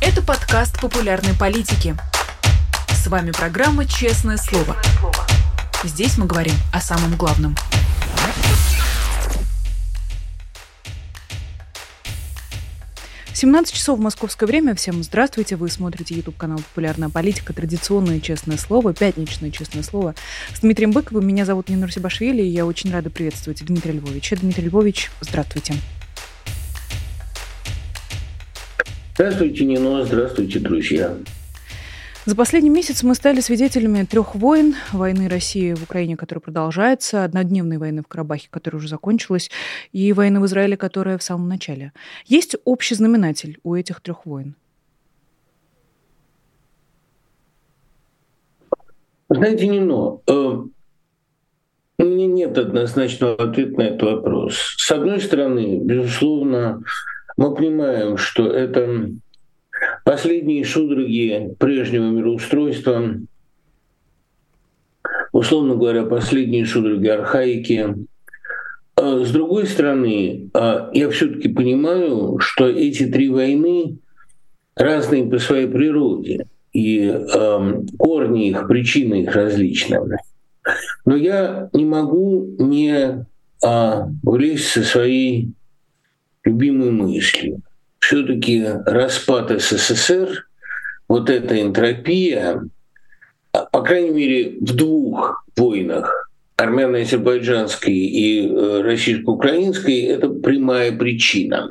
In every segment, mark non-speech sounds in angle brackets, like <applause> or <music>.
Это подкаст популярной политики. С вами программа «Честное слово». Здесь мы говорим о самом главном. Семнадцать часов в московское время. Всем здравствуйте. Вы смотрите YouTube канал «Популярная политика». Традиционное честное слово, пятничное честное слово. С Дмитрием Быковым. Меня зовут Нина Русибашвили, и я очень рада приветствовать Дмитрия Львовича. Дмитрий Львович, здравствуйте. Здравствуйте, Нино, здравствуйте, друзья. За последний месяц мы стали свидетелями трех войн. Войны России в Украине, которая продолжается, однодневной войны в Карабахе, которая уже закончилась, и войны в Израиле, которая в самом начале. Есть общий знаменатель у этих трех войн? Знаете, Нино, э, у меня нет однозначного ответа на этот вопрос. С одной стороны, безусловно, мы понимаем, что это последние судороги прежнего мироустройства, условно говоря, последние судороги архаики. А с другой стороны, а, я все-таки понимаю, что эти три войны разные по своей природе, и корни их, причины их различны. Но я не могу не а, влезть со своей любимой мыслью. Все-таки распад СССР, вот эта энтропия, а, по крайней мере, в двух войнах, армяно-азербайджанской и э, российско-украинской, это прямая причина.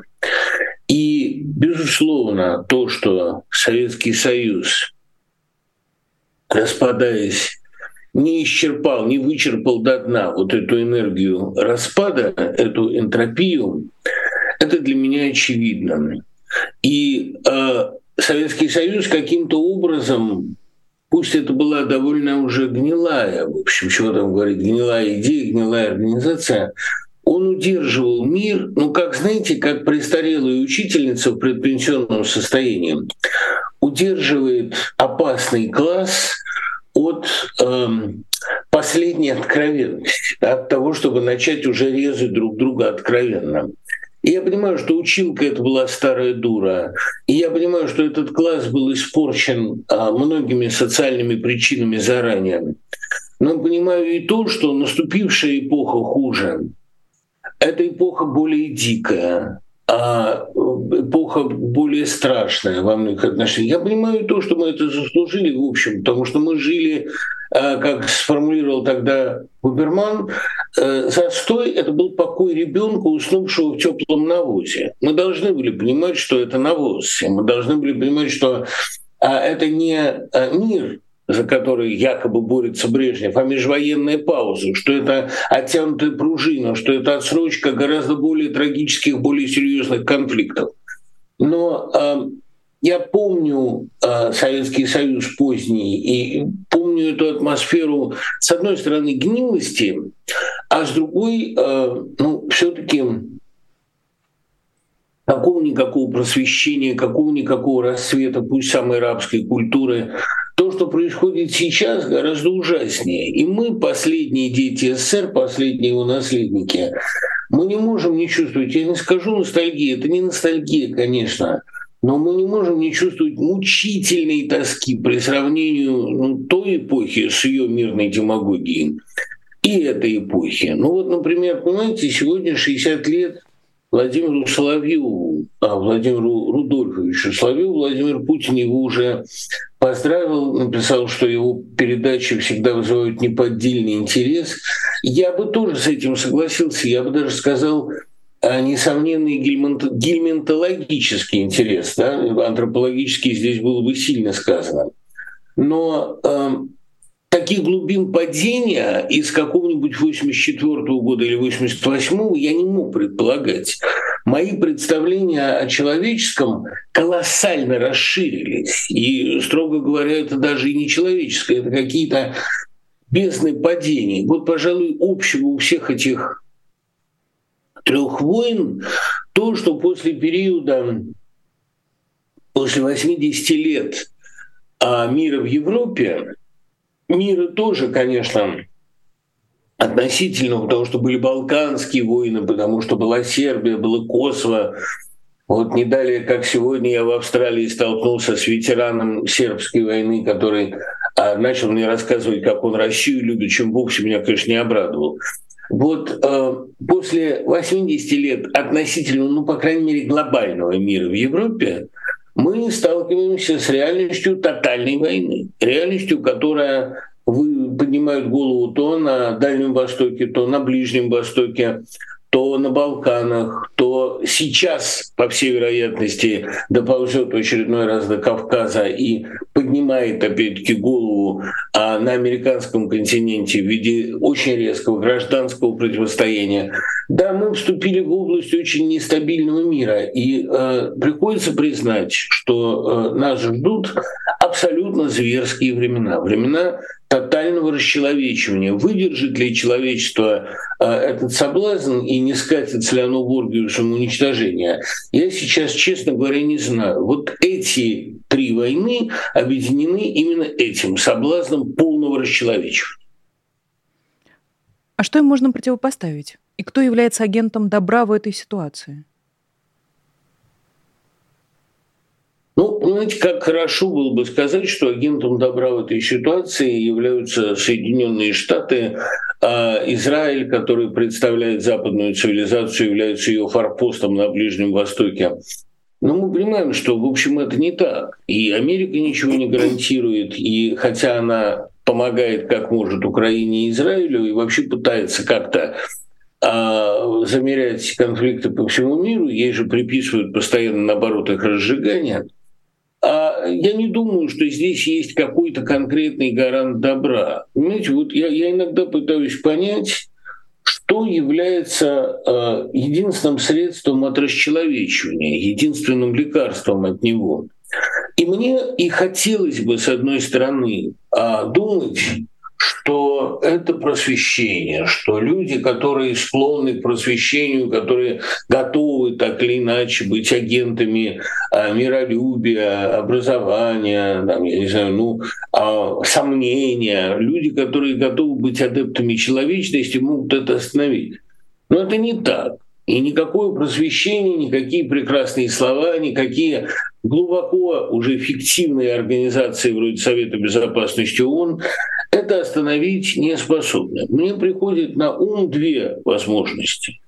И, безусловно, то, что Советский Союз, распадаясь, не исчерпал, не вычерпал до дна вот эту энергию распада, эту энтропию, это для меня очевидно. И э, Советский Союз каким-то образом, пусть это была довольно уже гнилая, в общем, чего там говорить, гнилая идея, гнилая организация, он удерживал мир, ну, как, знаете, как престарелая учительница в предпенсионном состоянии, удерживает опасный класс от э, последней откровенности, от того, чтобы начать уже резать друг друга откровенно. И я понимаю, что училка это была старая дура. И я понимаю, что этот класс был испорчен а, многими социальными причинами заранее. Но понимаю и то, что наступившая эпоха хуже. Это эпоха более дикая, а эпоха более страшная во многих отношениях. Я понимаю то, что мы это заслужили, в общем, потому что мы жили как сформулировал тогда Губерман, э, застой — это был покой ребенка, уснувшего в теплом навозе. Мы должны были понимать, что это навоз. Мы должны были понимать, что а, это не а, мир, за который якобы борется Брежнев, а межвоенная пауза, что это оттянутая пружина, что это отсрочка гораздо более трагических, более серьезных конфликтов. Но я помню э, Советский Союз поздний и помню эту атмосферу, с одной стороны, гнилости, а с другой, э, ну, все-таки какого-никакого просвещения, какого-никакого рассвета, пусть самой арабской культуры. То, что происходит сейчас, гораздо ужаснее. И мы, последние дети СССР, последние его наследники, мы не можем не чувствовать, я не скажу ностальгия, это не ностальгия, конечно, но мы не можем не чувствовать мучительной тоски при сравнении ну, той эпохи с ее мирной демагогией и этой эпохи. Ну вот, например, понимаете, сегодня 60 лет Владимиру Соловьеву, а Владимиру Рудольфовичу Соловьеву, Владимир Путин его уже поздравил, написал, что его передачи всегда вызывают неподдельный интерес. Я бы тоже с этим согласился, я бы даже сказал, несомненный гельминтологический интерес, да? антропологический здесь было бы сильно сказано. Но э, таких глубин падения из какого-нибудь 84 -го года или 88 я не мог предполагать. Мои представления о человеческом колоссально расширились. И, строго говоря, это даже и не человеческое, это какие-то бездны падений. Вот, пожалуй, общего у всех этих трех войн, то, что после периода, после 80 лет а, мира в Европе, мира тоже, конечно, относительно, потому что были Балканские войны, потому что была Сербия, было Косово, Вот не далее, как сегодня я в Австралии столкнулся с ветераном сербской войны, который а, начал мне рассказывать, как он Россию любит, чем вовсе меня, конечно, не обрадовал. Вот э, после 80 лет относительно, ну, по крайней мере, глобального мира в Европе, мы сталкиваемся с реальностью тотальной войны, реальностью, которая вы поднимают голову то на Дальнем Востоке, то на Ближнем Востоке, то на Балканах, то сейчас, по всей вероятности, доползет в очередной раз до Кавказа и поднимает, опять-таки, голову а на американском континенте в виде очень резкого гражданского противостояния. Да, мы вступили в область очень нестабильного мира, и э, приходится признать, что э, нас ждут абсолютно зверские времена, времена тотального расчеловечивания. Выдержит ли человечество э, этот соблазн и не скатится ли оно в оргию самоуничтожения? Я сейчас, честно говоря, не знаю. Вот эти три войны объединены именно этим соблазном полного расчеловечивания. А что им можно противопоставить? И кто является агентом добра в этой ситуации? Ну, понимаете, как хорошо было бы сказать, что агентом добра в этой ситуации являются Соединенные Штаты, а Израиль, который представляет западную цивилизацию, является ее форпостом на Ближнем Востоке. Но мы понимаем, что, в общем, это не так. И Америка ничего не гарантирует. И хотя она помогает как может Украине и Израилю, и вообще пытается как-то а, замерять конфликты по всему миру, ей же приписывают постоянно наоборот их а я не думаю, что здесь есть какой-то конкретный гарант добра. Понимаете, вот я, я иногда пытаюсь понять, что является э, единственным средством от расчеловечивания, единственным лекарством от него. И мне и хотелось бы, с одной стороны, э, думать, что это просвещение, что люди, которые склонны к просвещению, которые готовы так или иначе быть агентами а, миролюбия, образования, там, я не знаю, ну, а, сомнения, люди, которые готовы быть адептами человечности, могут это остановить. Но это не так. И никакое просвещение, никакие прекрасные слова, никакие глубоко уже фиктивные организации вроде Совета Безопасности ООН это остановить не способны. Мне приходит на ум две возможности.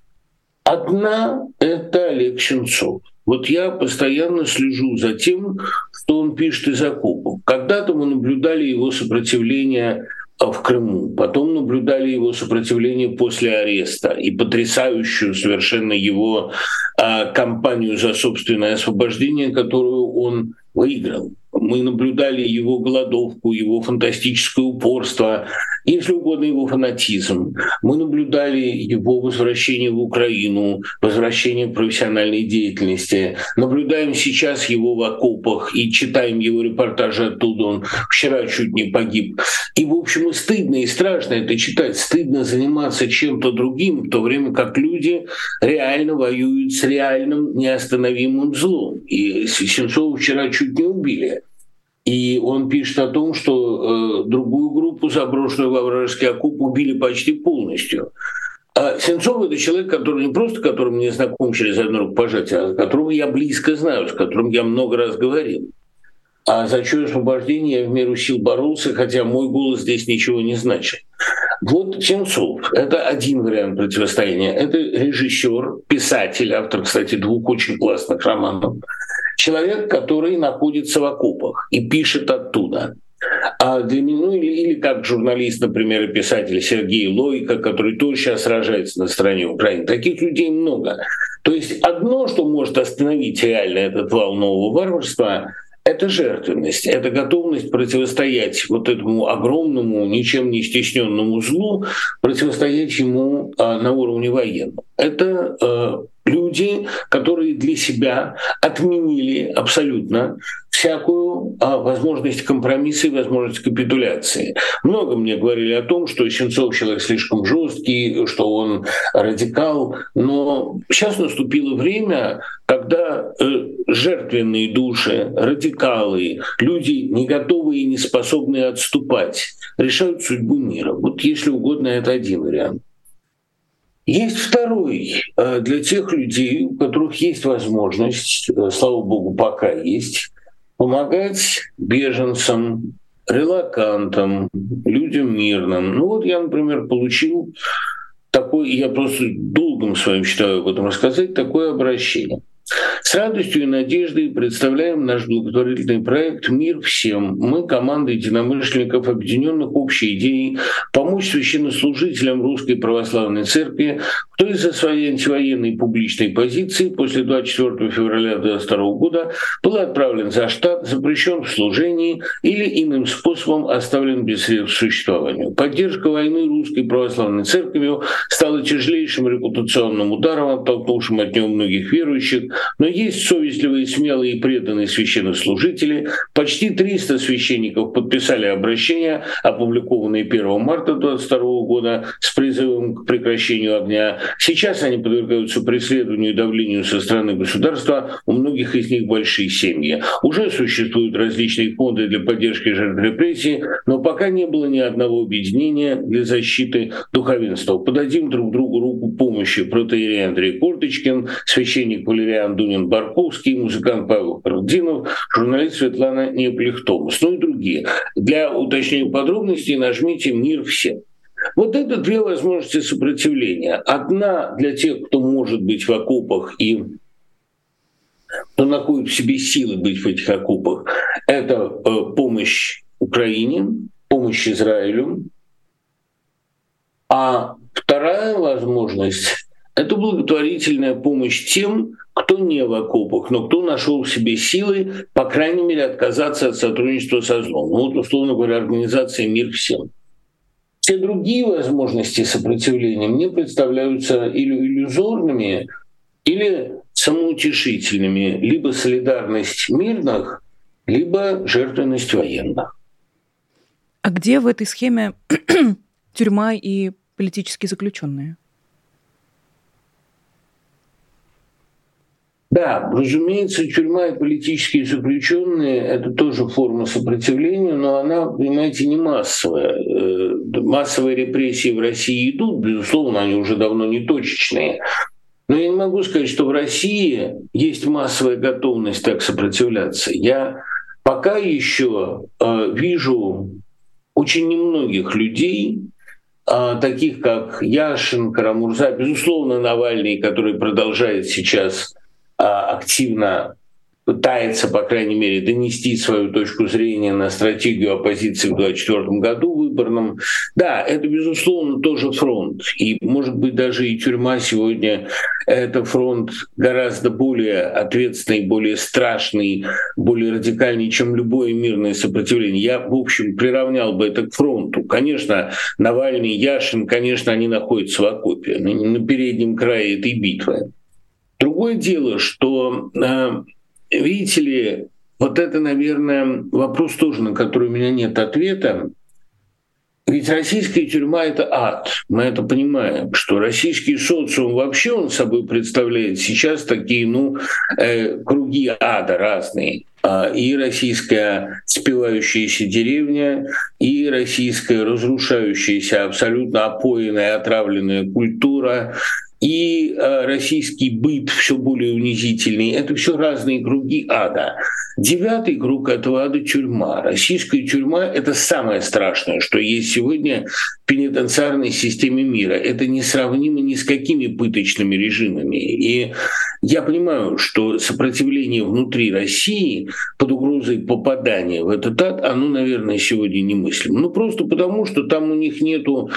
Одна — это Олег Сенцов. Вот я постоянно слежу за тем, что он пишет из окопов. Когда-то мы наблюдали его сопротивление в Крыму. Потом наблюдали его сопротивление после ареста и потрясающую совершенно его а, кампанию за собственное освобождение, которую он выиграл. Мы наблюдали его голодовку, его фантастическое упорство, если угодно, его фанатизм. Мы наблюдали его возвращение в Украину, возвращение профессиональной деятельности. Наблюдаем сейчас его в окопах и читаем его репортажи оттуда. Он вчера чуть не погиб. И, в общем, и стыдно, и страшно это читать. Стыдно заниматься чем-то другим, в то время как люди реально воюют с реальным неостановимым злом. И Сенцова вчера чуть не убили. И он пишет о том, что э, другую группу, заброшенную во вражеский окоп, убили почти полностью. А Сенцов — это человек, который не просто которым мне знаком через одно рукопожатие, а которого я близко знаю, с которым я много раз говорил. А за чье освобождение я в меру сил боролся, хотя мой голос здесь ничего не значит. Вот Сенцов — это один вариант противостояния. Это режиссер, писатель, автор, кстати, двух очень классных романов человек, который находится в окопах и пишет оттуда. А для меня, ну, или, или как журналист, например, и писатель Сергей Лойко, который тоже сейчас сражается на стороне Украины. Таких людей много. То есть одно, что может остановить реально этот вал нового варварства, это жертвенность, это готовность противостоять вот этому огромному, ничем не стесненному злу, противостоять ему а, на уровне военном. Это а, люди, которые для себя отменили абсолютно всякую а, возможность компромисса и возможность капитуляции. Много мне говорили о том, что Сенцов человек слишком жесткий, что он радикал, но сейчас наступило время, когда э, жертвенные души, радикалы, люди не готовые и не способные отступать, решают судьбу мира. Вот если угодно, это один вариант. Есть второй э, для тех людей, у которых есть возможность, э, слава богу, пока есть, помогать беженцам, релакантам, людям мирным. Ну вот я, например, получил такой, я просто долгом своим считаю об этом рассказать, такое обращение. С радостью и надеждой представляем наш благотворительный проект «Мир всем». Мы, команда единомышленников, объединенных общей идеей помочь священнослужителям Русской Православной Церкви, кто из-за своей антивоенной публичной позиции после 24 февраля 2022 года был отправлен за штат, запрещен в служении или иным способом оставлен без средств к существованию. Поддержка войны Русской Православной Церковью стала тяжелейшим репутационным ударом, оттолкнувшим от него многих верующих, но есть совестливые, смелые и преданные священнослужители. Почти 300 священников подписали обращение, опубликованное 1 марта 2022 года с призывом к прекращению огня. Сейчас они подвергаются преследованию и давлению со стороны государства. У многих из них большие семьи. Уже существуют различные фонды для поддержки жертв репрессий, но пока не было ни одного объединения для защиты духовенства. Подадим друг другу руку помощи. Протеерей Андрей Корточкин, священник Валериан Андунин Барковский, музыкант Павел Парудинов, журналист Светлана Неплехтомас, ну и другие. Для уточнения подробностей нажмите «Мир всем». Вот это две возможности сопротивления. Одна для тех, кто может быть в окопах и кто находит в себе силы быть в этих окопах, это э, помощь Украине, помощь Израилю. А вторая возможность – это благотворительная помощь тем, кто не в окопах, но кто нашел в себе силы, по крайней мере, отказаться от сотрудничества со злом. Ну, вот, условно говоря, организация «Мир всем». Все другие возможности сопротивления мне представляются или иллюзорными, или самоутешительными. Либо солидарность мирных, либо жертвенность военных. А где в этой схеме <clears throat> тюрьма и политические заключенные? Да, разумеется, тюрьма и политические заключенные – это тоже форма сопротивления, но она, понимаете, не массовая. Э, массовые репрессии в России идут, безусловно, они уже давно не точечные. Но я не могу сказать, что в России есть массовая готовность так сопротивляться. Я пока еще э, вижу очень немногих людей, э, таких как Яшин, Карамурза, безусловно, Навальный, который продолжает сейчас а, активно пытается, по крайней мере, донести свою точку зрения на стратегию оппозиции в 2024 году выборном. Да, это, безусловно, тоже фронт. И, может быть, даже и тюрьма сегодня — это фронт гораздо более ответственный, более страшный, более радикальный, чем любое мирное сопротивление. Я, в общем, приравнял бы это к фронту. Конечно, Навальный, Яшин, конечно, они находятся в окопе, на переднем крае этой битвы. Другое дело, что, э, видите ли, вот это, наверное, вопрос тоже, на который у меня нет ответа. Ведь российская тюрьма — это ад. Мы это понимаем, что российский социум вообще он собой представляет сейчас такие, ну, э, круги ада разные. А, и российская спивающаяся деревня, и российская разрушающаяся, абсолютно опоенная, отравленная культура, и э, российский быт все более унизительный. Это все разные круги ада. Девятый круг этого ада – тюрьма. Российская тюрьма – это самое страшное, что есть сегодня в пенитенциарной системе мира. Это несравнимо ни с какими пыточными режимами. И я понимаю, что сопротивление внутри России под угрозой попадания в этот ад, оно, наверное, сегодня немыслимо. Ну, просто потому, что там у них нету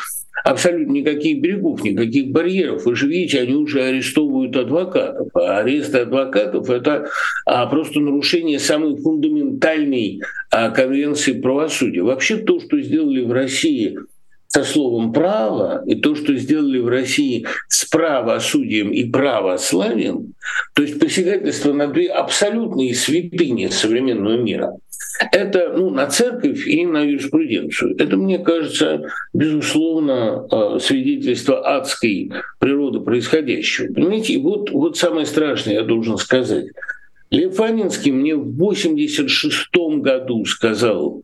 абсолютно никаких берегов, никаких барьеров. Вы же видите, они уже арестовывают адвокатов. А аресты адвокатов — это а, просто нарушение самой фундаментальной а, конвенции правосудия. Вообще то, что сделали в России со словом «право» и то, что сделали в России с правосудием и православием, то есть посягательство на две абсолютные святыни современного мира — это ну, на церковь и на юриспруденцию. Это, мне кажется, безусловно, э, свидетельство адской природы происходящего. Понимаете, и вот, вот самое страшное, я должен сказать. Лев Анинский мне в 86 году сказал,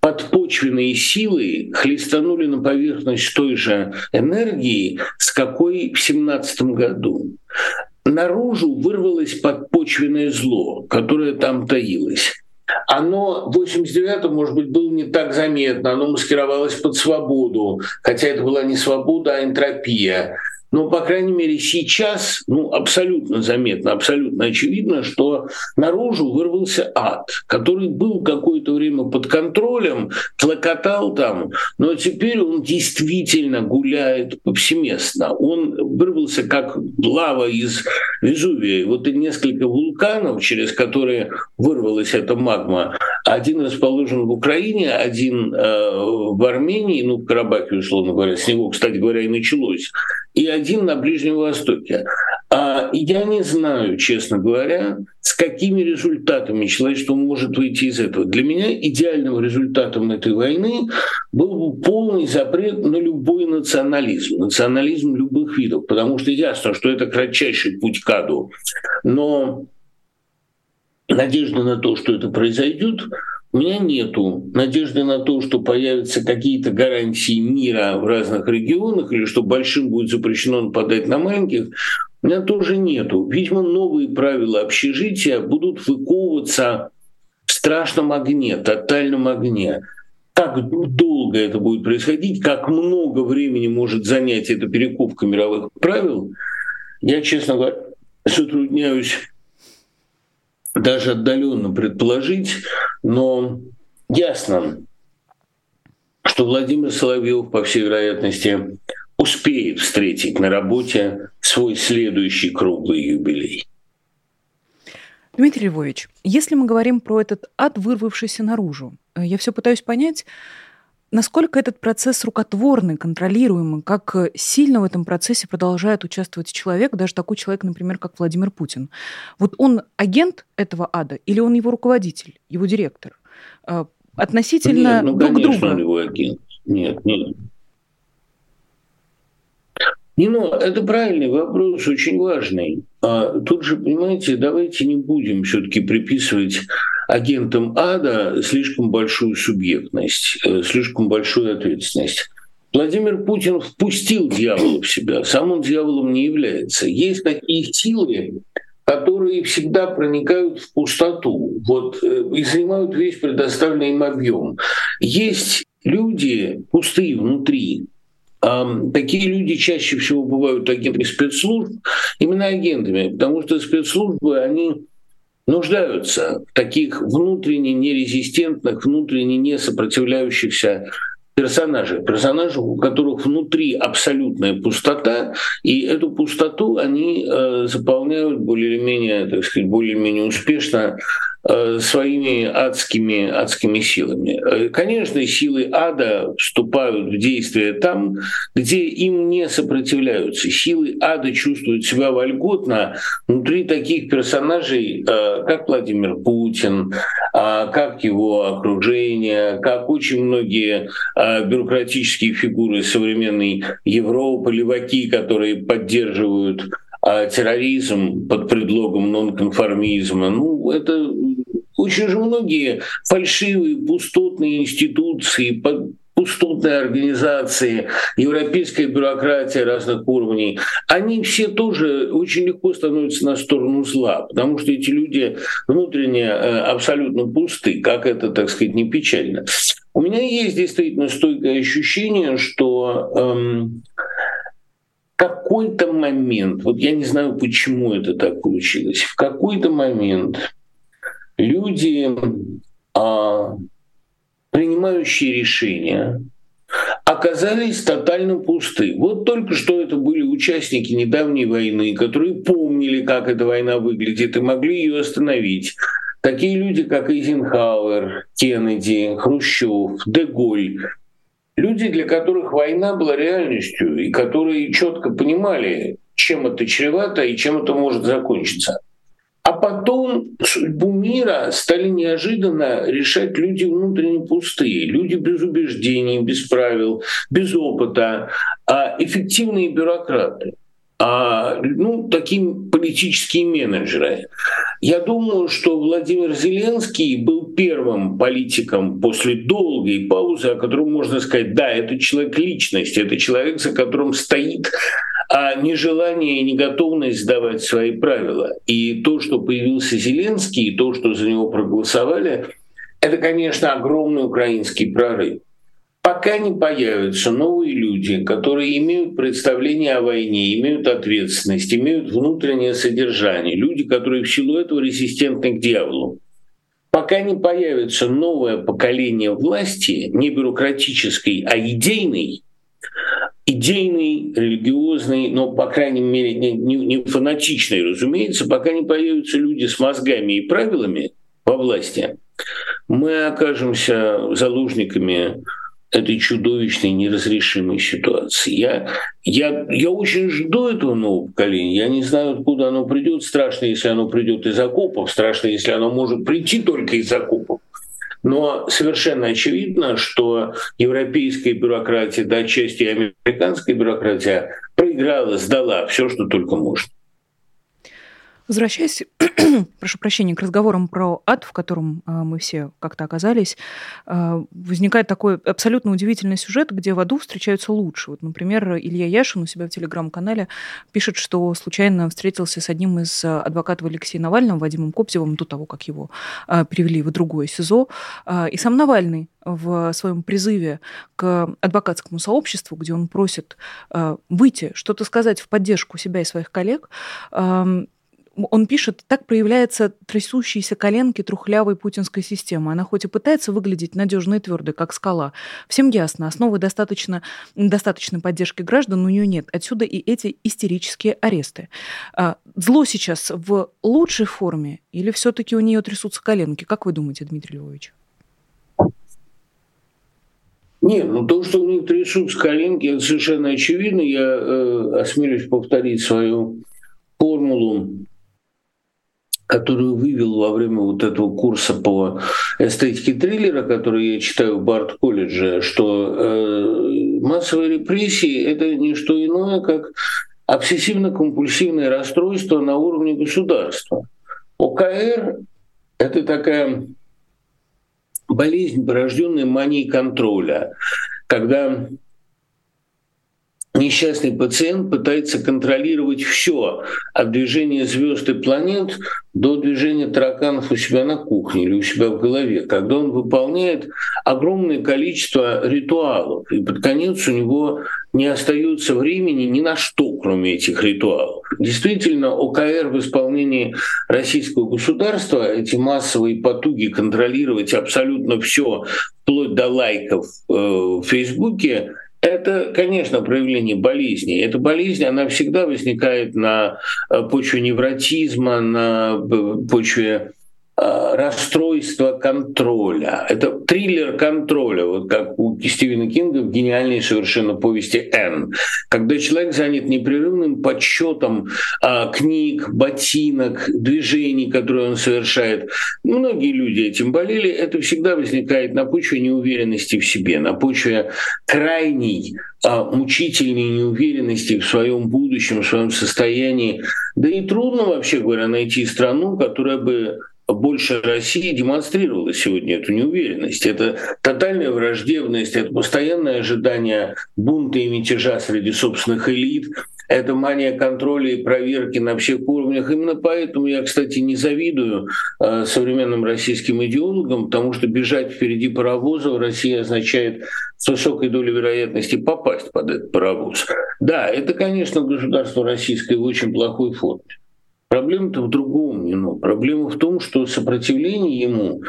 подпочвенные силы хлестанули на поверхность той же энергии, с какой в семнадцатом году. Наружу вырвалось подпочвенное зло, которое там таилось. Оно в 89-м, может быть, было не так заметно, оно маскировалось под свободу, хотя это была не свобода, а энтропия. Но, по крайней мере, сейчас ну, абсолютно заметно, абсолютно очевидно, что наружу вырвался ад, который был какое-то время под контролем, клокотал там, но теперь он действительно гуляет повсеместно. Он вырвался как лава из Везувия. Вот и несколько вулканов, через которые вырвалась эта магма, один расположен в Украине, один э, в Армении, ну, в Карабахе, условно говоря, с него, кстати говоря, и началось, и один на Ближнем Востоке. А я не знаю, честно говоря, с какими результатами человечество может выйти из этого. Для меня идеальным результатом этой войны был бы полный запрет на любой национализм, национализм любых видов, потому что ясно, что это кратчайший путь к аду. Но надежды на то, что это произойдет, у меня нету надежды на то, что появятся какие-то гарантии мира в разных регионах или что большим будет запрещено нападать на маленьких. У меня тоже нету. Видимо, новые правила общежития будут выковываться в страшном огне, тотальном огне. Как долго это будет происходить, как много времени может занять эта перекупка мировых правил, я, честно говоря, затрудняюсь даже отдаленно предположить, но ясно, что Владимир Соловьев, по всей вероятности, успеет встретить на работе свой следующий круглый юбилей. Дмитрий Львович, если мы говорим про этот ад, вырвавшийся наружу, э, я все пытаюсь понять, Насколько этот процесс рукотворный, контролируемый, как э, сильно в этом процессе продолжает участвовать человек, даже такой человек, например, как Владимир Путин. Вот он агент этого ада или он его руководитель, его директор? Э, относительно нет, ну, друг конечно, друга. Он его агент. Нет, нет. Не, ну, это правильный вопрос, очень важный. А тут же, понимаете, давайте не будем все-таки приписывать агентам ада слишком большую субъектность, э, слишком большую ответственность. Владимир Путин впустил дьявола в себя, сам он дьяволом не является. Есть такие силы, которые всегда проникают в пустоту вот, э, и занимают весь предоставленный им объем. Есть люди пустые внутри, Такие люди чаще всего бывают агентами спецслужб, именно агентами, потому что спецслужбы, они нуждаются в таких внутренне нерезистентных, внутренне не сопротивляющихся персонажей, персонажей, у которых внутри абсолютная пустота, и эту пустоту они э, заполняют более или менее, так сказать, более или менее успешно Э, своими адскими, адскими силами. Э, конечно, силы ада вступают в действие там, где им не сопротивляются. Силы ада чувствуют себя вольготно внутри таких персонажей, э, как Владимир Путин, как его окружение, как очень многие бюрократические фигуры современной Европы, леваки, которые поддерживают терроризм под предлогом нонконформизма. Ну, это очень же многие фальшивые, пустотные институции, пустотные организации, европейская бюрократия разных уровней, они все тоже очень легко становятся на сторону зла, потому что эти люди внутренне э, абсолютно пусты, как это, так сказать, не печально. У меня есть действительно стойкое ощущение, что эм, какой-то момент, вот я не знаю, почему это так получилось, в какой-то момент люди, а, принимающие решения, оказались тотально пусты. Вот только что это были участники недавней войны, которые помнили, как эта война выглядит, и могли ее остановить. Такие люди, как Эйзенхауэр, Кеннеди, Хрущев, Деголь, люди, для которых война была реальностью, и которые четко понимали, чем это чревато и чем это может закончиться. А потом судьбу мира стали неожиданно решать люди внутренне пустые, люди без убеждений, без правил, без опыта, а эффективные бюрократы. А, ну, такие политические менеджеры. Я думаю, что Владимир Зеленский был первым политиком после долгой паузы, о котором можно сказать, да, это человек личность, это человек, за которым стоит а нежелание и неготовность сдавать свои правила. И то, что появился Зеленский, и то, что за него проголосовали, это, конечно, огромный украинский прорыв. Пока не появятся новые люди, которые имеют представление о войне, имеют ответственность, имеют внутреннее содержание, люди, которые в силу этого резистентны к дьяволу, пока не появится новое поколение власти, не бюрократической, а идейной, идейный, религиозный, но, по крайней мере, не, не, не фанатичный, разумеется, пока не появятся люди с мозгами и правилами во власти, мы окажемся заложниками этой чудовищной, неразрешимой ситуации. Я, я, я очень жду этого нового поколения. Я не знаю, откуда оно придет. Страшно, если оно придет из окопов. Страшно, если оно может прийти только из окопов. Но совершенно очевидно, что европейская бюрократия, да, отчасти американская бюрократия проиграла, сдала все, что только можно. Возвращаясь, <clears throat> прошу прощения, к разговорам про ад, в котором э, мы все как-то оказались, э, возникает такой абсолютно удивительный сюжет, где в аду встречаются лучше. Вот, например, Илья Яшин у себя в телеграм-канале пишет, что случайно встретился с одним из адвокатов Алексея Навального, Вадимом Кобзевым, до того, как его перевели в другое СИЗО. И сам Навальный в своем призыве к адвокатскому сообществу, где он просит выйти, что-то сказать в поддержку себя и своих коллег, он пишет, так проявляется трясущиеся коленки трухлявой путинской системы. Она хоть и пытается выглядеть надежной и твердой, как скала, всем ясно, основы достаточно, достаточной поддержки граждан у нее нет. Отсюда и эти истерические аресты. А, зло сейчас в лучшей форме или все-таки у нее трясутся коленки? Как вы думаете, Дмитрий Львович? Нет, ну то, что у них трясутся коленки, это совершенно очевидно. Я э, осмелюсь повторить свою формулу которую вывел во время вот этого курса по эстетике триллера, который я читаю в Барт-колледже, что э, массовые репрессии — это не что иное, как обсессивно-компульсивное расстройство на уровне государства. ОКР — это такая болезнь, порожденная манией контроля, когда несчастный пациент пытается контролировать все от движения звезд и планет до движения тараканов у себя на кухне или у себя в голове, когда он выполняет огромное количество ритуалов, и под конец у него не остается времени ни на что, кроме этих ритуалов. Действительно, ОКР в исполнении российского государства, эти массовые потуги контролировать абсолютно все, вплоть до лайков э, в Фейсбуке, это, конечно, проявление болезни. Эта болезнь, она всегда возникает на э, почве невротизма, на э, почве расстройство контроля. Это триллер контроля, вот как у Стивена Кинга в гениальной совершенно повести «Н», когда человек занят непрерывным подсчетом а, книг, ботинок, движений, которые он совершает. Многие люди этим болели. Это всегда возникает на почве неуверенности в себе, на почве крайней а, мучительной неуверенности в своем будущем, в своем состоянии. Да и трудно, вообще говоря, найти страну, которая бы больше России демонстрировала сегодня эту неуверенность. Это тотальная враждебность, это постоянное ожидание бунта и мятежа среди собственных элит, это мания контроля и проверки на всех уровнях. Именно поэтому я, кстати, не завидую э, современным российским идеологам, потому что бежать впереди паровоза в России означает с высокой долей вероятности попасть под этот паровоз. Да, это, конечно, государство российское в очень плохой форме. Проблема-то в другом, ну, проблема в том, что сопротивление ему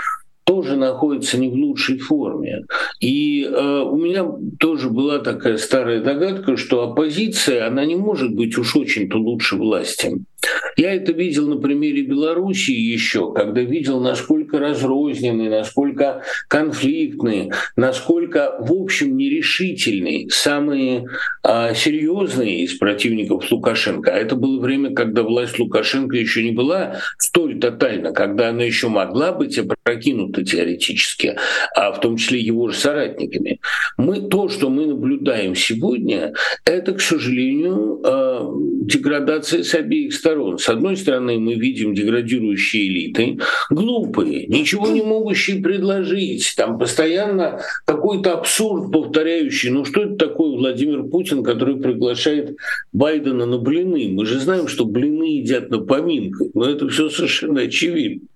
тоже находится не в лучшей форме. И э, у меня тоже была такая старая догадка, что оппозиция, она не может быть уж очень-то лучше власти. Я это видел на примере Белоруссии еще, когда видел, насколько разрозненные, насколько конфликтные, насколько, в общем, нерешительные самые а, серьезные из противников Лукашенко. А это было время, когда власть Лукашенко еще не была столь тотальна, когда она еще могла быть опрокинута теоретически, а в том числе его же соратниками. Мы, то, что мы наблюдаем сегодня, это, к сожалению, а, деградация с обеих сторон. С одной стороны, мы видим деградирующие элиты, глупые, ничего не могущие предложить, там постоянно какой-то абсурд повторяющий. Ну что это такое Владимир Путин, который приглашает Байдена на блины? Мы же знаем, что блины едят на поминках, но это все совершенно очевидно.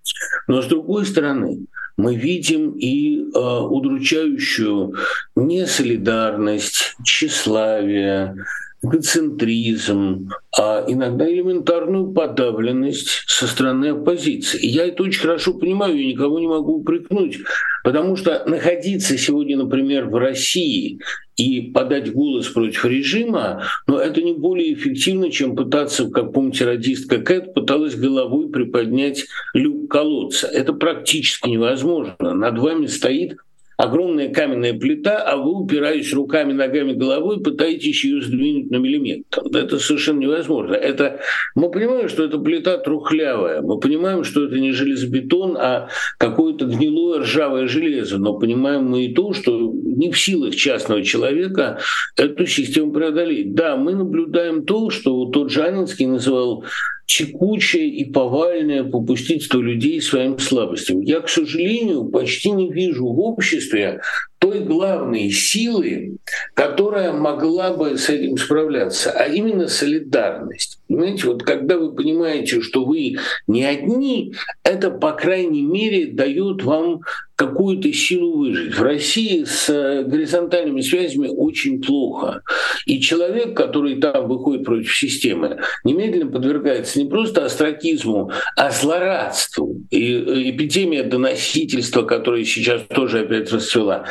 Но с другой стороны, мы видим и э, удручающую несолидарность, тщеславие, эгоцентризм, а иногда элементарную подавленность со стороны оппозиции. И я это очень хорошо понимаю, я никого не могу упрекнуть, потому что находиться сегодня, например, в России и подать голос против режима, но это не более эффективно, чем пытаться, как помните, радистка Кэт пыталась головой приподнять люк колодца. Это практически невозможно. Над вами стоит огромная каменная плита, а вы, упираетесь руками, ногами, головой, пытаетесь ее сдвинуть на миллиметр. Это совершенно невозможно. Это, мы понимаем, что эта плита трухлявая, мы понимаем, что это не железобетон, а какое-то гнилое ржавое железо, но понимаем мы и то, что не в силах частного человека эту систему преодолеть. Да, мы наблюдаем то, что тот Жанинский называл текучее и повальное попустительство людей своим слабостям. Я, к сожалению, почти не вижу в обществе той главной силы, которая могла бы с этим справляться, а именно солидарность. Понимаете, вот когда вы понимаете, что вы не одни, это, по крайней мере, дает вам какую-то силу выжить. В России с э, горизонтальными связями очень плохо. И человек, который там выходит против системы, немедленно подвергается не просто астракизму, а злорадству. И э, эпидемия доносительства, которая сейчас тоже опять расцвела,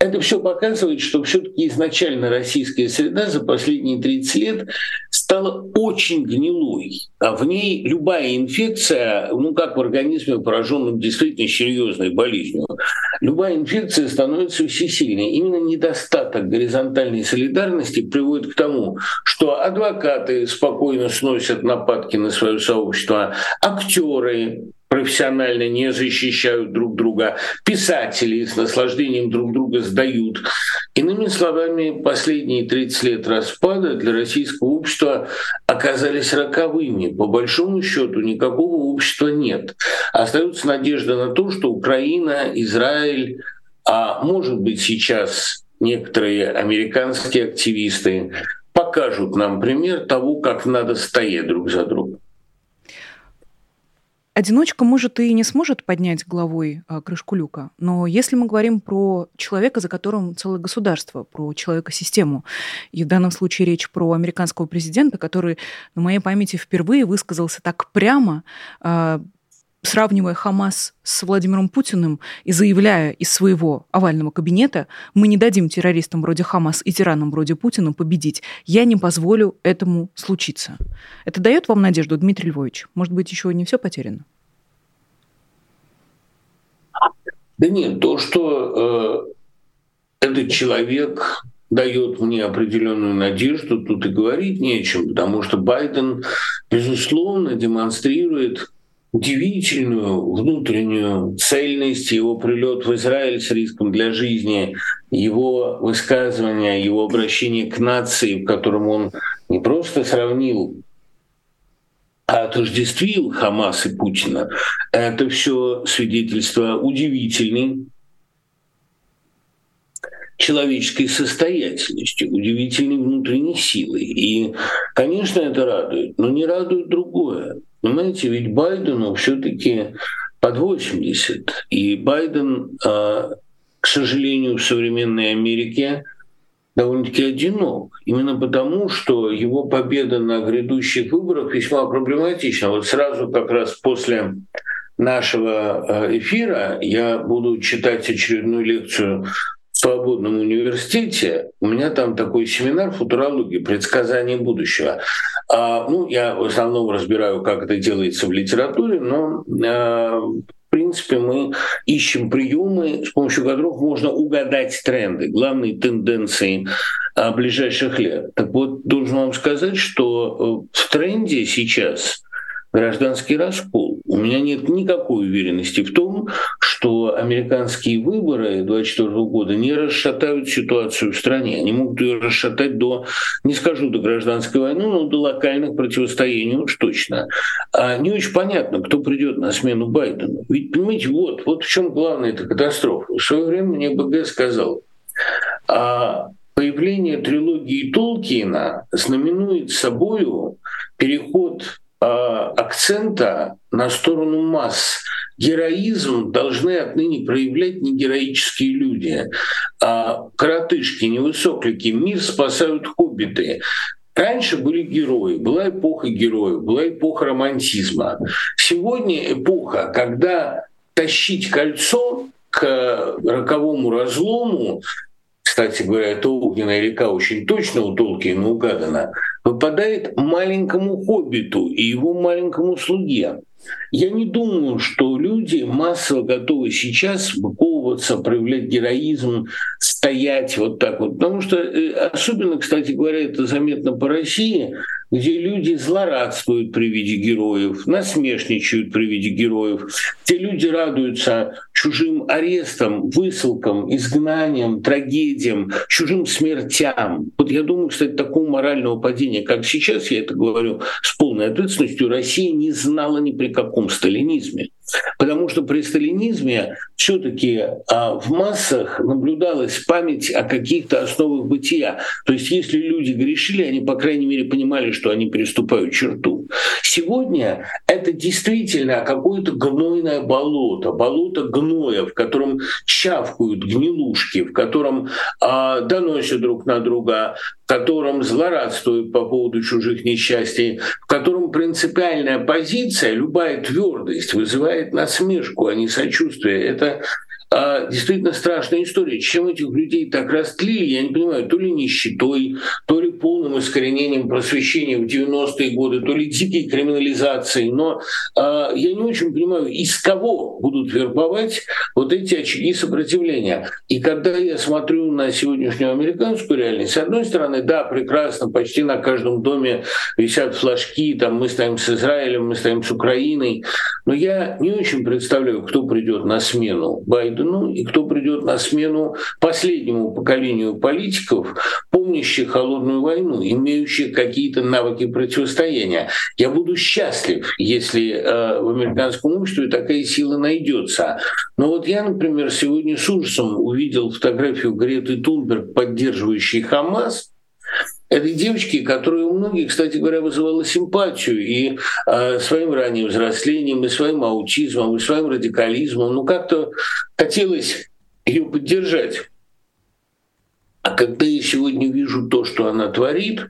это все показывает, что все-таки изначально российская среда за последние 30 лет стала очень гнилой. А в ней любая инфекция, ну как в организме, пораженном действительно серьезной болезнью, любая инфекция становится всесильной. Именно недостаток горизонтальной солидарности приводит к тому, что адвокаты спокойно сносят нападки на свое сообщество, актеры профессионально не защищают друг друга, писатели с наслаждением друг друга сдают. Иными словами, последние 30 лет распада для российского общества оказались роковыми. По большому счету никакого общества нет. Остается надежда на то, что Украина, Израиль, а может быть сейчас некоторые американские активисты покажут нам пример того, как надо стоять друг за другом. Одиночка, может, и не сможет поднять головой а, крышку люка, но если мы говорим про человека, за которым целое государство, про человека-систему, и в данном случае речь про американского президента, который на моей памяти впервые высказался так прямо, а, сравнивая Хамас с Владимиром Путиным и заявляя из своего овального кабинета, мы не дадим террористам вроде Хамас и тиранам вроде Путина победить. Я не позволю этому случиться. Это дает вам надежду, Дмитрий Львович? Может быть, еще не все потеряно? Да нет, то, что э, этот человек дает мне определенную надежду, тут и говорить нечем, потому что Байден, безусловно, демонстрирует удивительную внутреннюю цельность, его прилет в Израиль с риском для жизни, его высказывания, его обращение к нации, в котором он не просто сравнил отождествил Хамас и Путина, это все свидетельство удивительной человеческой состоятельности, удивительной внутренней силы. И, конечно, это радует, но не радует другое. Понимаете, ведь Байдену все-таки под 80. И Байден, а, к сожалению, в современной Америке довольно-таки одинок. Именно потому, что его победа на грядущих выборах весьма проблематична. Вот сразу как раз после нашего а, эфира я буду читать очередную лекцию свободном университете, у меня там такой семинар футурологии, предсказания будущего. А, ну, я в основном разбираю, как это делается в литературе, но а, в принципе, мы ищем приемы, с помощью которых можно угадать тренды, главные тенденции а, ближайших лет. Так вот, должен вам сказать, что э, в тренде сейчас гражданский раскол. У меня нет никакой уверенности в том, что американские выборы 2024 года не расшатают ситуацию в стране. Они могут ее расшатать до, не скажу до гражданской войны, но до локальных противостояний уж точно. А не очень понятно, кто придет на смену Байдену. Ведь, понимаете, вот, вот в чем главная эта катастрофа. В свое время мне БГ сказал, а появление трилогии Толкиена знаменует собою переход акцента на сторону масс. Героизм должны отныне проявлять не героические люди, а коротышки, невысоклики. Мир спасают хоббиты. Раньше были герои, была эпоха героев, была эпоха романтизма. Сегодня эпоха, когда тащить кольцо к роковому разлому кстати говоря, эта огненная река очень точно у Толкина угадана, выпадает маленькому хоббиту и его маленькому слуге. Я не думаю, что люди массово готовы сейчас выковываться, проявлять героизм, стоять вот так вот. Потому что, э, особенно, кстати говоря, это заметно по России, где люди злорадствуют при виде героев, насмешничают при виде героев, где люди радуются чужим арестам, высылкам, изгнаниям, трагедиям, чужим смертям. Вот я думаю, кстати, такого морального падения, как сейчас, я это говорю с полной ответственностью, Россия не знала ни при каком сталинизме. Потому что при сталинизме все-таки а, в массах наблюдалась память о каких-то основах бытия. То есть если люди грешили, они, по крайней мере, понимали, что они переступают черту. Сегодня это действительно какое-то гнойное болото, болото гноя, в котором чавкают гнилушки, в котором а, доносят друг на друга, котором злорадствуют по поводу чужих несчастий, в котором принципиальная позиция, любая твердость вызывает насмешку, а не сочувствие. Это а, действительно страшная история. Чем этих людей так растлили, я не понимаю, то ли нищетой, то ли полным искоренением просвещения в 90-е годы, то ли дикой криминализацией. Но а, я не очень понимаю, из кого будут вербовать вот эти очаги сопротивления. И когда я смотрю на сегодняшнюю американскую реальность, с одной стороны, да, прекрасно, почти на каждом доме висят флажки, там мы стоим с Израилем, мы стоим с Украиной, но я не очень представляю, кто придет на смену Байдену Байдену и кто придет на смену последнему поколению политиков, помнящих холодную войну, имеющих какие-то навыки противостояния. Я буду счастлив, если э, в американском обществе такая сила найдется. Но вот я, например, сегодня с ужасом увидел фотографию Греты Тунберг, поддерживающей Хамас, этой девочки, которая у многих, кстати говоря, вызывала симпатию и э, своим ранним взрослением, и своим аутизмом, и своим радикализмом. Ну, как-то хотелось ее поддержать. А когда я сегодня вижу то, что она творит,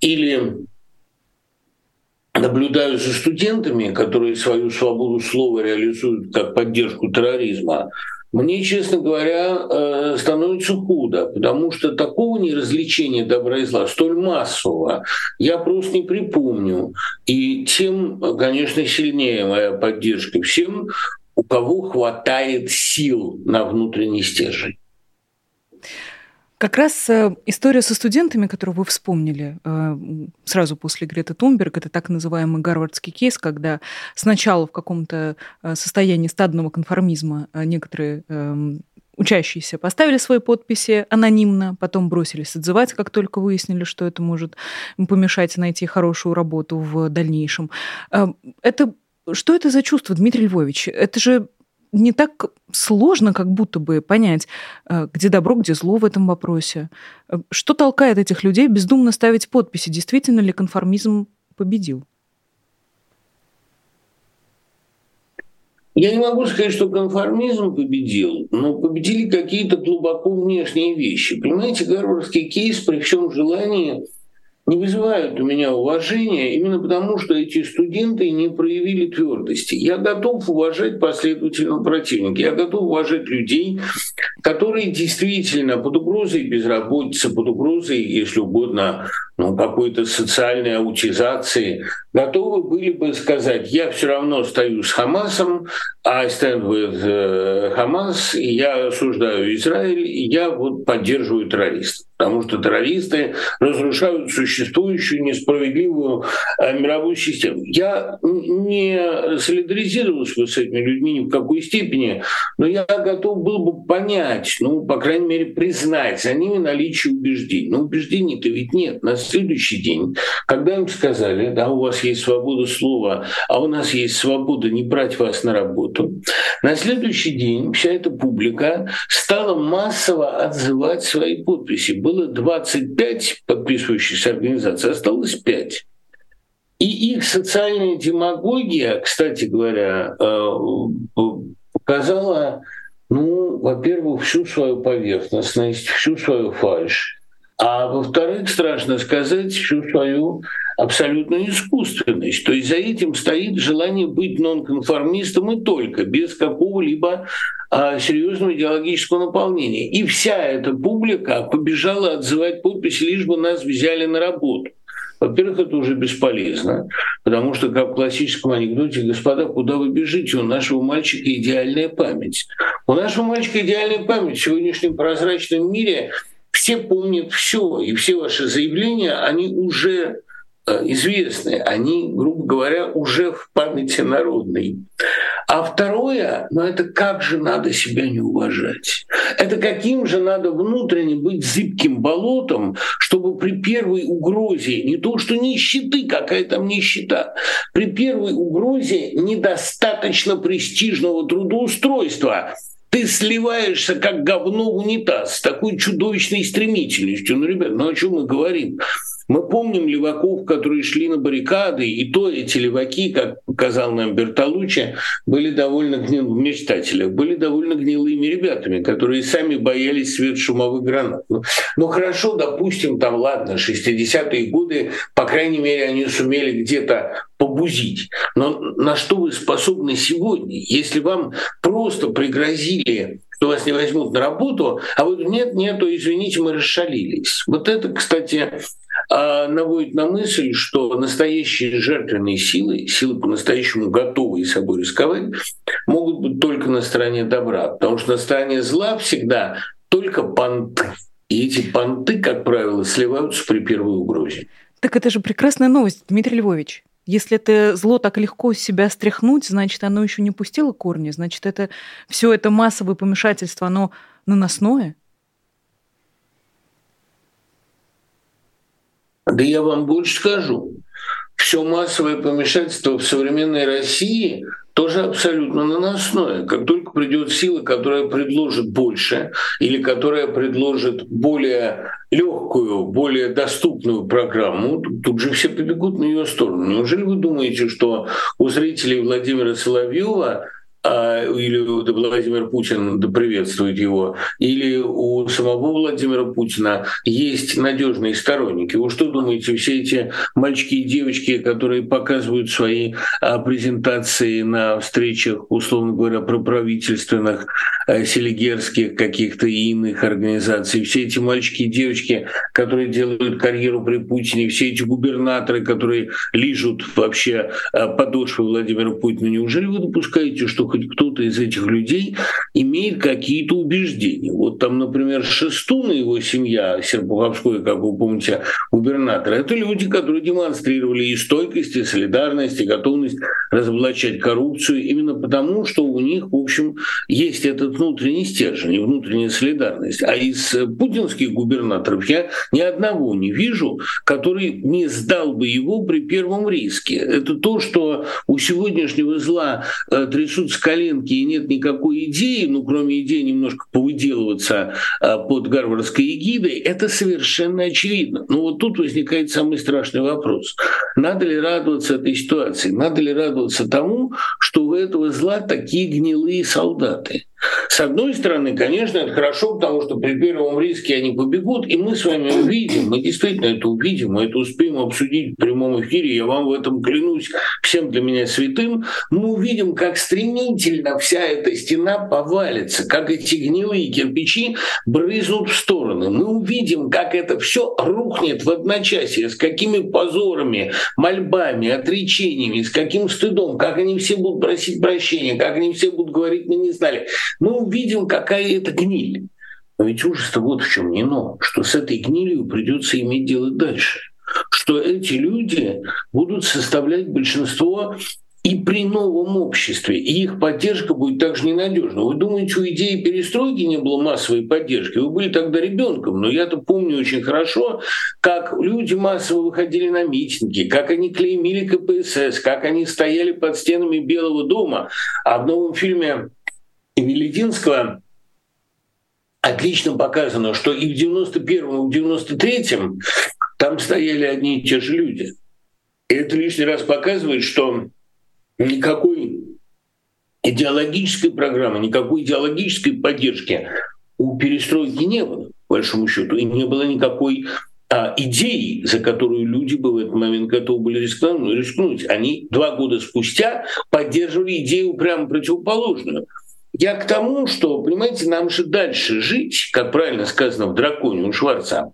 или наблюдаю за студентами, которые свою свободу слова реализуют как поддержку терроризма, мне, честно говоря, э, становится худо, потому что такого неразличения добра и зла столь массового я просто не припомню. И тем, конечно, сильнее моя поддержка всем, у кого хватает сил на внутренний стержень. Как раз э, история со студентами, которую вы вспомнили э, сразу после Греты Тунберг, это так называемый гарвардский кейс, когда сначала в каком-то э, состоянии стадного конформизма некоторые эм, учащиеся поставили свои подписи анонимно, потом бросились отзывать, как только выяснили, что это может помешать найти хорошую работу в дальнейшем. Это что это за чувство, Дмитрий Львович? Это же не так сложно как будто бы понять, э, где добро, где зло в этом вопросе. Э, что толкает этих людей бездумно ставить подписи? Действительно ли конформизм победил? Я не могу сказать, что конформизм победил, но победили какие-то глубоко внешние вещи. Понимаете, гарвардский кейс при всем желании не вызывают у меня уважения именно потому, что эти студенты не проявили твердости. Я готов уважать последовательного противника, я готов уважать людей, которые действительно под угрозой безработицы, под угрозой, если угодно, ну, какой-то социальной аутизации, готовы были бы сказать, я все равно стою с Хамасом, I stand with Hamas, и я осуждаю Израиль, я вот поддерживаю террористов потому что террористы разрушают существующую несправедливую э, мировую систему. Я не солидаризировался бы с этими людьми ни в какой степени, но я готов был бы понять, ну, по крайней мере, признать за ними наличие убеждений. Но убеждений-то ведь нет. На следующий день, когда им сказали, да, у вас есть свобода слова, а у нас есть свобода не брать вас на работу, на следующий день вся эта публика стала массово отзывать свои подписи было 25 подписывающихся организаций, осталось 5. И их социальная демагогия, кстати говоря, э, показала, ну, во-первых, всю свою поверхностность, всю свою фальшь, а во-вторых, страшно сказать, всю свою абсолютную искусственность. То есть за этим стоит желание быть нонконформистом и только, без какого-либо а, серьезного идеологического наполнения. И вся эта публика побежала отзывать подписи, лишь бы нас взяли на работу. Во-первых, это уже бесполезно, потому что, как в классическом анекдоте, господа, куда вы бежите? У нашего мальчика идеальная память. У нашего мальчика идеальная память в сегодняшнем прозрачном мире все помнят все, и все ваши заявления, они уже известны, они, грубо говоря, уже в памяти народной. А второе, ну это как же надо себя не уважать? Это каким же надо внутренне быть зыбким болотом, чтобы при первой угрозе, не то что нищеты, какая там нищета, при первой угрозе недостаточно престижного трудоустройства, ты сливаешься как говно в унитаз с такой чудовищной стремительностью. Ну, ребят, ну о чем мы говорим? Мы помним леваков, которые шли на баррикады, и то эти леваки, как показал нам Бертолуччи, были довольно гнил... в были довольно гнилыми ребятами, которые сами боялись свет шумовых гранат. Ну, ну хорошо, допустим, там, ладно, 60-е годы, по крайней мере, они сумели где-то побузить. Но на что вы способны сегодня, если вам просто пригрозили что вас не возьмут на работу, а вот нет, нету, извините, мы расшалились. Вот это, кстати, а, наводит на мысль, что настоящие жертвенные силы, силы по-настоящему готовые собой рисковать, могут быть только на стороне добра, потому что на стороне зла всегда только понты. И эти понты, как правило, сливаются при первой угрозе. Так это же прекрасная новость, Дмитрий Львович. Если это зло так легко себя стряхнуть, значит, оно еще не пустило корни, значит, это все это массовое помешательство, оно наносное. Да я вам больше скажу. Все массовое помешательство в современной России тоже абсолютно наносное. Как только придет сила, которая предложит больше или которая предложит более легкую, более доступную программу, тут же все побегут на ее сторону. Неужели вы думаете, что у зрителей Владимира Соловьева или Владимир Путин, приветствует его, или у самого Владимира Путина есть надежные сторонники. Вы что думаете, все эти мальчики и девочки, которые показывают свои а, презентации на встречах, условно говоря, проправительственных, а, селигерских каких-то и иных организаций, все эти мальчики и девочки, которые делают карьеру при Путине, все эти губернаторы, которые лижут вообще подошвы Владимира Путина, неужели вы допускаете, что хоть кто-то из этих людей имеет какие-то убеждения. Вот там, например, Шестун и его семья, Серпуховской, как вы помните, губернатор, это люди, которые демонстрировали и стойкость, и солидарность, и готовность разоблачать коррупцию именно потому, что у них, в общем, есть этот внутренний стержень и внутренняя солидарность. А из путинских губернаторов я ни одного не вижу, который не сдал бы его при первом риске. Это то, что у сегодняшнего зла э, трясутся коленки и нет никакой идеи, ну, кроме идеи немножко повыделываться а, под гарвардской эгидой, это совершенно очевидно. Но вот тут возникает самый страшный вопрос. Надо ли радоваться этой ситуации? Надо ли радоваться тому, что у этого зла такие гнилые солдаты? С одной стороны, конечно, это хорошо, потому что при первом риске они побегут, и мы с вами увидим, мы действительно это увидим, мы это успеем обсудить в прямом эфире, я вам в этом клянусь всем для меня святым, мы увидим, как стремительно вся эта стена повалится, как эти гнилые кирпичи брызнут в стороны. Мы увидим, как это все рухнет в одночасье, с какими позорами, мольбами, отречениями, с каким стыдом, как они все будут просить прощения, как они все будут говорить, мы не знали. Мы увидим, какая это гниль. Но ведь ужас-то вот в чем не но, что с этой гнилью придется иметь дело дальше что эти люди будут составлять большинство и при новом обществе, и их поддержка будет также ненадежна. Вы думаете, у идеи перестройки не было массовой поддержки? Вы были тогда ребенком, но я-то помню очень хорошо, как люди массово выходили на митинги, как они клеймили КПСС, как они стояли под стенами Белого дома. А в новом фильме Велединского отлично показано, что и в 91-м, и в 93-м там стояли одни и те же люди. И это лишний раз показывает, что никакой идеологической программы, никакой идеологической поддержки у перестройки не было, по большому счету, и не было никакой а, идеи, за которую люди бы в этот момент готовы были рискнуть. рискнуть. Они два года спустя поддерживали идею прямо противоположную. Я к тому, что, понимаете, нам же дальше жить, как правильно сказано в «Драконе» у Шварца,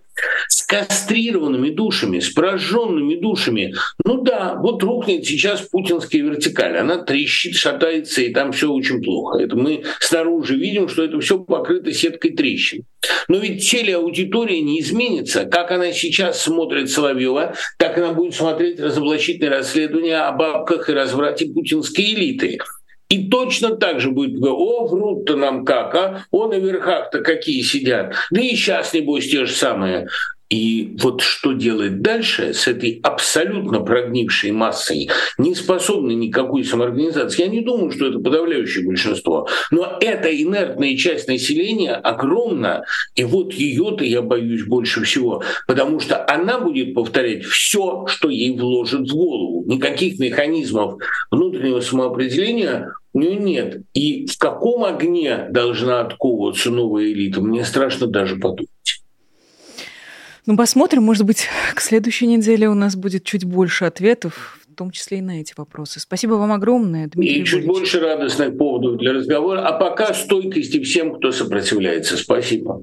с кастрированными душами, с прожженными душами. Ну да, вот рухнет сейчас путинская вертикаль, она трещит, шатается, и там все очень плохо. Это мы снаружи видим, что это все покрыто сеткой трещин. Но ведь телеаудитория не изменится. Как она сейчас смотрит Соловьева, так она будет смотреть разоблачительные расследования о бабках и разврате путинской элиты. И точно так же будет говорить, о, врут-то нам как, а? О, на верхах-то какие сидят. Да и сейчас, небось, те же самые. И вот что делать дальше с этой абсолютно прогнившей массой, не способной никакой самоорганизации, я не думаю, что это подавляющее большинство, но эта инертная часть населения огромна, и вот ее-то я боюсь больше всего, потому что она будет повторять все, что ей вложит в голову. Никаких механизмов внутреннего самоопределения у нее нет. И в каком огне должна отковываться новая элита, мне страшно даже подумать. Ну, посмотрим, может быть, <laughs> к следующей неделе у нас будет чуть больше ответов, в том числе и на эти вопросы. Спасибо вам огромное, Дмитрий И чуть больше радостных поводов для разговора. А пока стойкости всем, кто сопротивляется. Спасибо.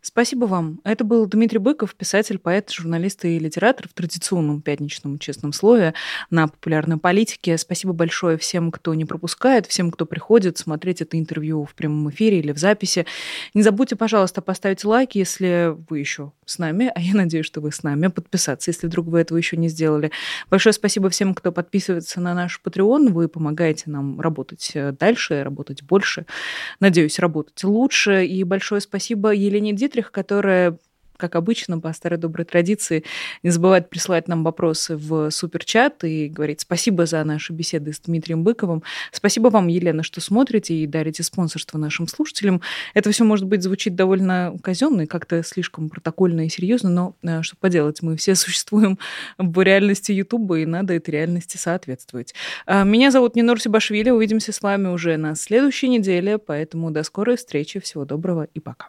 Спасибо вам. Это был Дмитрий Быков, писатель, поэт, журналист и литератор в традиционном пятничном честном слое на популярной политике. Спасибо большое всем, кто не пропускает, всем, кто приходит смотреть это интервью в прямом эфире или в записи. Не забудьте, пожалуйста, поставить лайк, если вы еще с нами, а я надеюсь, что вы с нами, подписаться, если вдруг вы этого еще не сделали. Большое спасибо всем, кто подписывается на наш Patreon. Вы помогаете нам работать дальше, работать больше. Надеюсь, работать лучше. И большое спасибо Елене Дитрих, которая как обычно, по старой доброй традиции, не забывает присылать нам вопросы в суперчат и говорить спасибо за наши беседы с Дмитрием Быковым. Спасибо вам, Елена, что смотрите и дарите спонсорство нашим слушателям. Это все, может быть, звучит довольно казенно и как-то слишком протокольно и серьезно, но э, что поделать, мы все <laughs> существуем в реальности Ютуба, и надо этой реальности соответствовать. А, меня зовут Нинор Сибашвили, увидимся с вами уже на следующей неделе, поэтому до скорой встречи, всего доброго и пока.